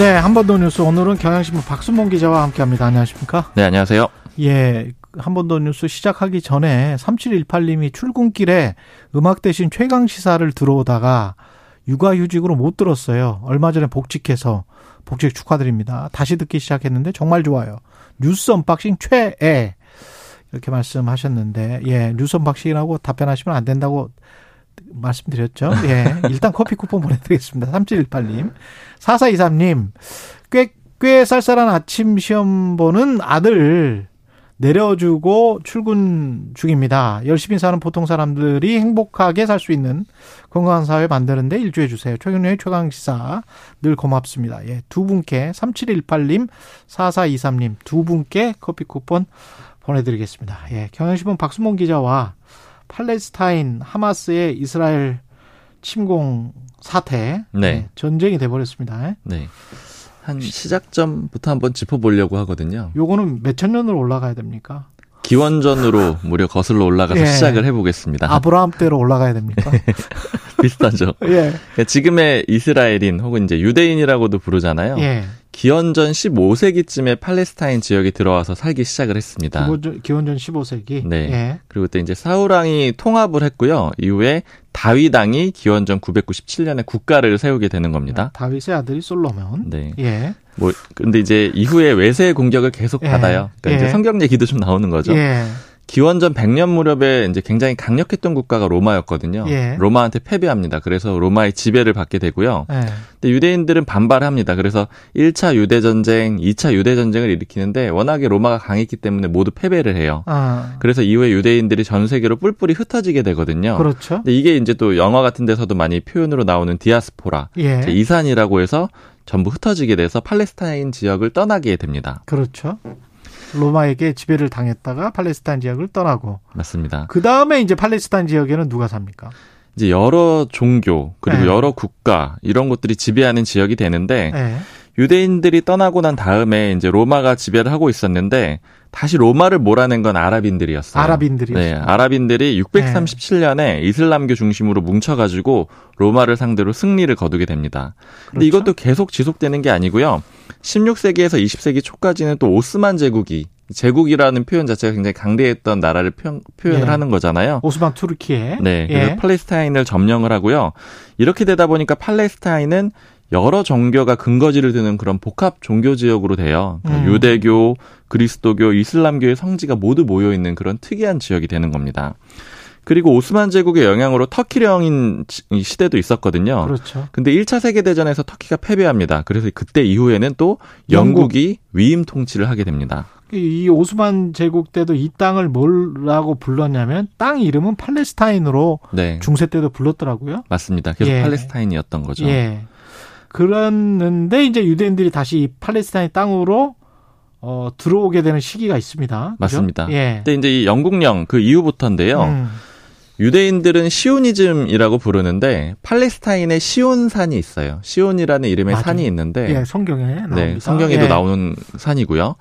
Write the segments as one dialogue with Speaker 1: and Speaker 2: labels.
Speaker 1: 네, 한 번 더 뉴스 오늘은 경향신문 박순봉 기자와 함께합니다. 안녕하십니까?
Speaker 2: 네, 안녕하세요.
Speaker 1: 예, 한 번 더 뉴스 시작하기 전에 3718님이 출근길에 음악 대신 최강 시사를 들어오다가 육아휴직으로 못 들었어요. 얼마 전에 복직해서 복직 축하드립니다. 다시 듣기 시작했는데 정말 좋아요. 뉴스 언박싱 최애 이렇게 말씀하셨는데 예, 뉴스 언박싱이라고 답변하시면 안 된다고 말씀드렸죠. 예. 일단 커피 쿠폰 보내드리겠습니다. 3718님. 4423님. 꽤, 꽤 쌀쌀한 아침 시험 보는 아들 내려주고 출근 중입니다. 열심히 사는 보통 사람들이 행복하게 살 수 있는 건강한 사회 만드는데 일조해 주세요. 최경련의 최강시사 늘 고맙습니다. 예, 두 분께 3718님, 4423님 두 분께 커피 쿠폰 보내드리겠습니다. 예, 경향신문 박수몽 기자와 팔레스타인 하마스의 이스라엘 침공 사태 네. 네, 전쟁이 돼버렸습니다.
Speaker 2: 네. 한 시작점부터 한번 짚어보려고 하거든요.
Speaker 1: 요거는 몇천 년으로 올라가야 됩니까?
Speaker 2: 기원전으로 무려 거슬러 올라가서 예. 시작을 해보겠습니다.
Speaker 1: 아브라함 때로 올라가야 됩니까?
Speaker 2: 비슷하죠. 예. 그러니까 지금의 이스라엘인 혹은 이제 유대인이라고도 부르잖아요. 예. 기원전 15세기쯤에 팔레스타인 지역에 들어와서 살기 시작을 했습니다.
Speaker 1: 기원전, 기원전 15세기.
Speaker 2: 네. 예. 그리고 그때 이제 사우랑이 통합을 했고요. 이후에 다윗왕이 기원전 997년에 국가를 세우게 되는 겁니다.
Speaker 1: 아, 다윗의 아들이 솔로몬.
Speaker 2: 네. 예. 뭐 근데 이제 이후에 외세 공격을 계속 예. 받아요. 그러니까 예. 이제 성경 얘기도 좀 나오는 거죠. 예. 기원전 100년 무렵에 이제 굉장히 강력했던 국가가 로마였거든요. 예. 로마한테 패배합니다. 그래서 로마의 지배를 받게 되고요. 예. 근데 유대인들은 반발합니다. 그래서 1차 유대 전쟁, 2차 유대 전쟁을 일으키는데 워낙에 로마가 강했기 때문에 모두 패배를 해요. 아. 그래서 이후에 유대인들이 전 세계로 뿔뿔이 흩어지게 되거든요.
Speaker 1: 그렇죠.
Speaker 2: 근데 이게 이제 또 영화 같은 데서도 많이 표현으로 나오는 디아스포라, 예. 이산이라고 해서 전부 흩어지게 돼서 팔레스타인 지역을 떠나게 됩니다.
Speaker 1: 그렇죠. 로마에게 지배를 당했다가 팔레스타인 지역을 떠나고
Speaker 2: 맞습니다.
Speaker 1: 그 다음에 이제 팔레스타인 지역에는 누가 삽니까?
Speaker 2: 이제 여러 종교 그리고 네. 여러 국가 이런 것들이 지배하는 지역이 되는데 네. 유대인들이 떠나고 난 다음에 이제 로마가 지배를 하고 있었는데 다시 로마를 몰아낸 건 아랍인들이었어요.
Speaker 1: 아랍인들이
Speaker 2: 네, 아랍인들이 637년에 네. 이슬람교 중심으로 뭉쳐가지고 로마를 상대로 승리를 거두게 됩니다. 근데 그렇죠? 이것도 계속 지속되는 게 아니고요. 16세기에서 20세기 초까지는 또 오스만 제국이 제국이라는 표현 자체가 굉장히 강대했던 나라를 표, 현을 예. 하는 거잖아요.
Speaker 1: 오스만 투르키에.
Speaker 2: 네. 그래서 예. 팔레스타인을 점령을 하고요. 이렇게 되다 보니까 팔레스타인은 여러 종교가 근거지를 두는 그런 복합 종교 지역으로 돼요. 그러니까 음. 유대교, 그리스도교, 이슬람교의 성지가 모두 모여 있는 그런 특이한 지역이 되는 겁니다. 그리고 오스만 제국의 영향으로 터키령인 시대도 있었거든요.
Speaker 1: 그렇죠.
Speaker 2: 근데 1차 세계 대전에서 터키가 패배합니다. 그래서 그때 이후에는 또 영국이 영국. 위임 통치를 하게 됩니다.
Speaker 1: 이 오스만 제국 때도 이 땅을 뭐라고 불렀냐면 땅 이름은 팔레스타인으로 네. 중세 때도 불렀더라고요.
Speaker 2: 맞습니다. 계속 예. 팔레스타인이었던 거죠.
Speaker 1: 예. 그랬는데 이제 유대인들이 다시 팔레스타인 땅으로 어, 들어오게 되는 시기가 있습니다. 그죠?
Speaker 2: 맞습니다. 예. 근데 이제 이 영국령 그 이후부터인데요. 음. 유대인들은 시오니즘이라고 부르는데 팔레스타인에 시온산이 있어요. 시온이라는 이름의 맞아. 산이 있는데
Speaker 1: 예, 성경에. 네,
Speaker 2: 성경에도 예. 나오는 산이고요.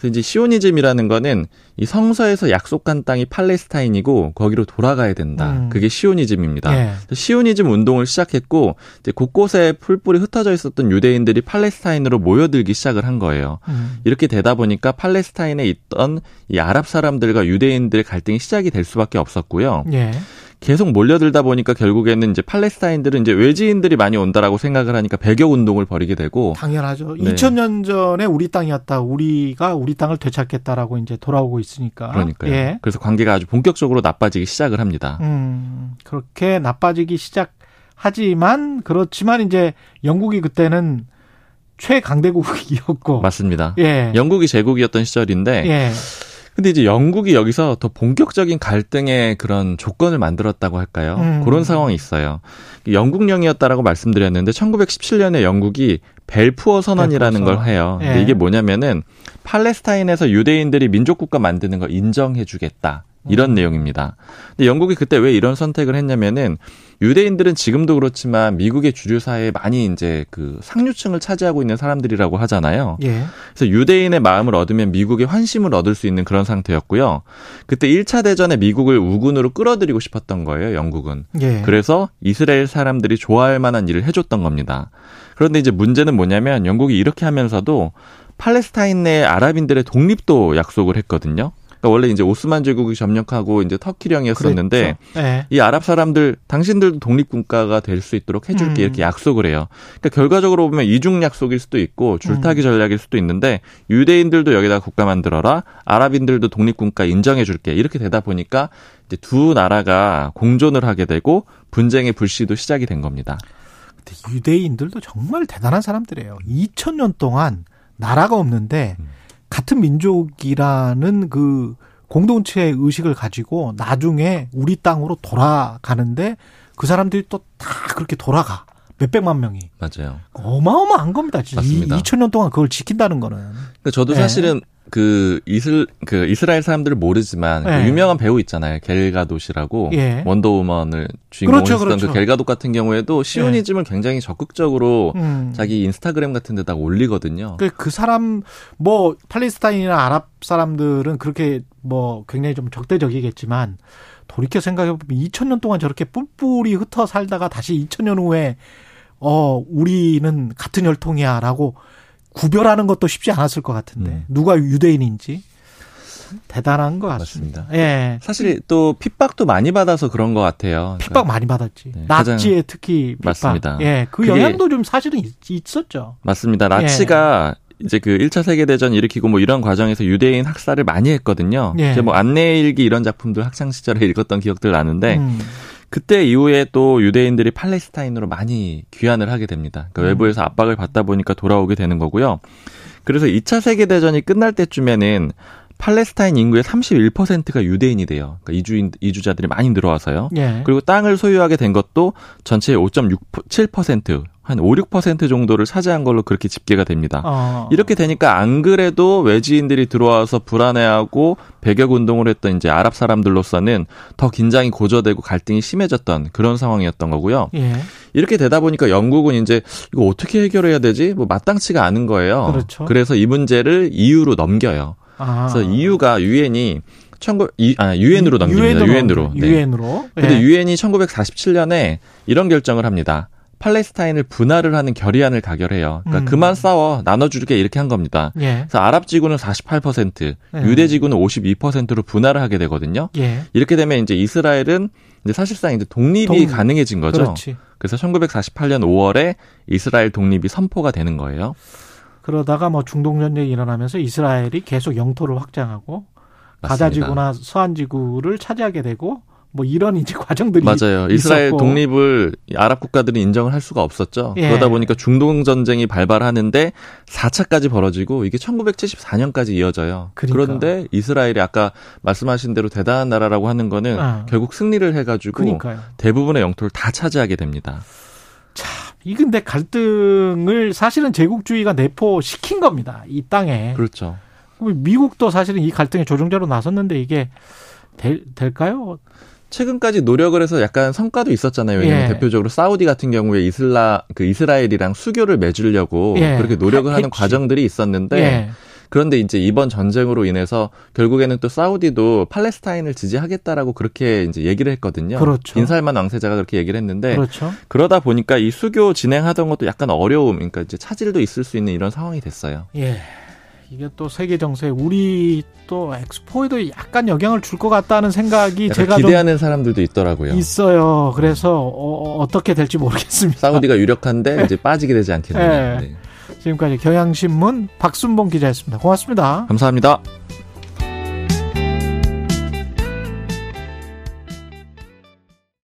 Speaker 2: 그래서 이제 시오니즘이라는 거는 이 성서에서 약속한 땅이 팔레스타인이고 거기로 돌아가야 된다. 음. 그게 시오니즘입니다. 예. 시오니즘 운동을 시작했고 이제 곳곳에 풀뿌리 흩어져 있었던 유대인들이 팔레스타인으로 모여들기 시작을 한 거예요. 음. 이렇게 되다 보니까 팔레스타인에 있던 이 아랍 사람들과 유대인들의 갈등이 시작이 될 수밖에 없었고요.
Speaker 1: 예.
Speaker 2: 계속 몰려들다 보니까 결국에는 이제 팔레스타인들은 이제 외지인들이 많이 온다라고 생각을 하니까 배격 운동을 벌이게 되고
Speaker 1: 당연하죠. 네. 2000년 전에 우리 땅이었다. 우리가 우리 땅을 되찾겠다라고 이제 돌아오고 있으니까.
Speaker 2: 그러니까요. 예. 그래서 관계가 아주 본격적으로 나빠지기 시작을 합니다.
Speaker 1: 음, 그렇게 나빠지기 시작하지만 그렇지만 이제 영국이 그때는 최강대국이었고
Speaker 2: 맞습니다. 예. 영국이 제국이었던 시절인데 예. 근데 이제 영국이 여기서 더 본격적인 갈등의 그런 조건을 만들었다고 할까요? 음. 그런 상황이 있어요. 영국령이었다라고 말씀드렸는데 1917년에 영국이 벨푸어 선언이라는 벨푸어. 걸 해요. 예. 이게 뭐냐면은 팔레스타인에서 유대인들이 민족국가 만드는 걸 인정해주겠다. 이런 음. 내용입니다. 근데 영국이 그때 왜 이런 선택을 했냐면은 유대인들은 지금도 그렇지만 미국의 주류 사회에 많이 이제 그 상류층을 차지하고 있는 사람들이라고 하잖아요.
Speaker 1: 예.
Speaker 2: 그래서 유대인의 마음을 얻으면 미국의 환심을 얻을 수 있는 그런 상태였고요. 그때 1차 대전에 미국을 우군으로 끌어들이고 싶었던 거예요, 영국은. 예. 그래서 이스라엘 사람들이 좋아할 만한 일을 해 줬던 겁니다. 그런데 이제 문제는 뭐냐면 영국이 이렇게 하면서도 팔레스타인 내 아랍인들의 독립도 약속을 했거든요. 그러니까 원래 이제 오스만 제국이 점령하고 이제 터키령이었었는데 네. 이 아랍 사람들 당신들도 독립국가가 될 수 있도록 해줄게 음. 이렇게 약속을 해요. 그러니까 결과적으로 보면 이중 약속일 수도 있고 줄타기 음. 전략일 수도 있는데 유대인들도 여기다 국가 만들어라, 아랍인들도 독립국가 인정해줄게 이렇게 되다 보니까 이제 두 나라가 공존을 하게 되고 분쟁의 불씨도 시작이 된 겁니다.
Speaker 1: 유대인들도 정말 대단한 사람들이에요. 2000년 동안 나라가 없는데 음. 같은 민족이라는 그 공동체 의식을 가지고 나중에 우리 땅으로 돌아가는데 그 사람들이 또 다 그렇게 돌아가. 몇백만 명이.
Speaker 2: 맞아요.
Speaker 1: 어마어마한 겁니다. 진짜. 맞습니다. 2000년 동안 그걸 지킨다는 거는.
Speaker 2: 그러니까 저도 네. 사실은 그 이슬 그 이스라엘 사람들을 모르지만 그 네. 그 유명한 배우 있잖아요. 겔가도시라고 예. 원더우먼을 주인공으로 그렇죠, 했던 그 그렇죠. 그 겔가도 같은 경우에도 시오니즘을 예. 굉장히 적극적으로 음. 자기 인스타그램 같은 데다가 올리거든요.
Speaker 1: 그, 그 사람 뭐 팔레스타인이나 아랍 사람들은 그렇게 뭐 굉장히 좀 적대적이겠지만 돌이켜 생각해 보면 2000년 동안 저렇게 뿔뿔이 흩어 살다가 다시 2000년 후에 어 우리는 같은 혈통이야 라고 구별하는 것도 쉽지 않았을 것 같은데 음. 누가 유대인인지 대단한 것 같습니다. 맞습니다. 예.
Speaker 2: 사실 또 핍박도 많이 받아서 그런 것 같아요.
Speaker 1: 핍박 그러니까. 많이 받았지. 네, 나치에 특히 핍박.
Speaker 2: 맞습니다.
Speaker 1: 예, 그 영향도 좀 사실은 있, 었죠
Speaker 2: 맞습니다. 나치가 예. 이제 그 1차 세계대전 일으키고 뭐 이런 과정에서 유대인 학살을 많이 했거든요. 예. 이제 뭐 안내일기 이런 작품들 학창 시절에 읽었던 기억들 나는데 음. 그때 이후에 또 유대인들이 팔레스타인으로 많이 귀환을 하게 됩니다. 그러니까 음. 외부에서 압박을 받다 보니까 돌아오게 되는 거고요. 그래서 2차 세계대전이 끝날 때쯤에는 팔레스타인 인구의 31%가 유대인이 돼요. 그러니까 이주인 이주자들이 많이 늘어와서요. 예. 그리고 땅을 소유하게 된 것도 전체의 5.67%, 한 5, 6% 정도를 차지한 걸로 그렇게 집계가 됩니다. 어. 이렇게 되니까 안 그래도 외지인들이 들어와서 불안해하고 배격 운동을 했던 이제 아랍 사람들로서는 더 긴장이 고조되고 갈등이 심해졌던 그런 상황이었던 거고요. 예. 이렇게 되다 보니까 영국은 이제 이거 어떻게 해결해야 되지? 뭐 마땅치가 않은 거예요. 그렇죠. 그래서 이 문제를 EU로 넘겨요. 아. 그래서 EU가 유엔이 19 아, 유엔으로 넘깁니다. 유엔으로.
Speaker 1: 유엔으로. 네.
Speaker 2: 근데 예. 유엔이 1947년에 이런 결정을 합니다. 팔레스타인을 분할을 하는 결의안을 가결해요. 그러니까 음. 그만 싸워 나눠주게 이렇게 한 겁니다. 예. 그래서 아랍 지구는 48%, 예. 유대 지구는 52%로 분할을 하게 되거든요. 예. 이렇게 되면 이제 이스라엘은 이제 사실상 이제 독립이 동... 가능해진 거죠. 그렇지. 그래서 1948년 5월에 이스라엘 독립이 선포가 되는 거예요.
Speaker 1: 그러다가 뭐 중동 전쟁이 일어나면서 이스라엘이 계속 영토를 확장하고 가자 지구나 서한 지구를 차지하게 되고 뭐 이런 이제 과정들이
Speaker 2: 맞아요. 이스라엘 있었고. 독립을 아랍 국가들이 인정을 할 수가 없었죠. 예. 그러다 보니까 중동 전쟁이 발발하는데 4차까지 벌어지고 이게 1974년까지 이어져요. 그러니까. 그런데 이스라엘이 아까 말씀하신 대로 대단한 나라라고 하는 거는 아. 결국 승리를 해 가지고 그러니까요. 대부분의 영토를 다 차지하게 됩니다.
Speaker 1: 참, 이 근데 갈등을 사실은 제국주의가 내포시킨 겁니다. 이 땅에.
Speaker 2: 그렇죠.
Speaker 1: 미국도 사실은 이 갈등의 조종자로 나섰는데 이게 될, 될까요?
Speaker 2: 최근까지 노력을 해서 약간 성과도 있었잖아요. 왜냐면 예. 대표적으로 사우디 같은 경우에 이슬라 그 이스라엘이랑 수교를 맺으려고 예. 그렇게 노력을 하는 과정들이 있었는데 예. 그런데 이제 이번 전쟁으로 인해서 결국에는 또 사우디도 팔레스타인을 지지하겠다라고 그렇게 이제 얘기를 했거든요. 그렇죠. 빈살만 왕세자가 그렇게 얘기를 했는데 그렇죠. 그러다 보니까 이 수교 진행하던 것도 약간 어려움, 그러니까 이제 차질도 있을 수 있는 이런 상황이 됐어요.
Speaker 1: 예. 이게 또 세계 정세 우리 또 엑스포에도 약간 영향을 줄 것 같다는 생각이 제가
Speaker 2: 기대하는 사람들도 있더라고요.
Speaker 1: 있어요. 그래서 어, 떻게 될지 모르겠습니다.
Speaker 2: 사우디가 유력한데 네. 이제 빠지게 되지 않겠느냐. 네.
Speaker 1: 네. 지금까지 경향신문 박순봉 기자였습니다. 고맙습니다.
Speaker 2: 감사합니다.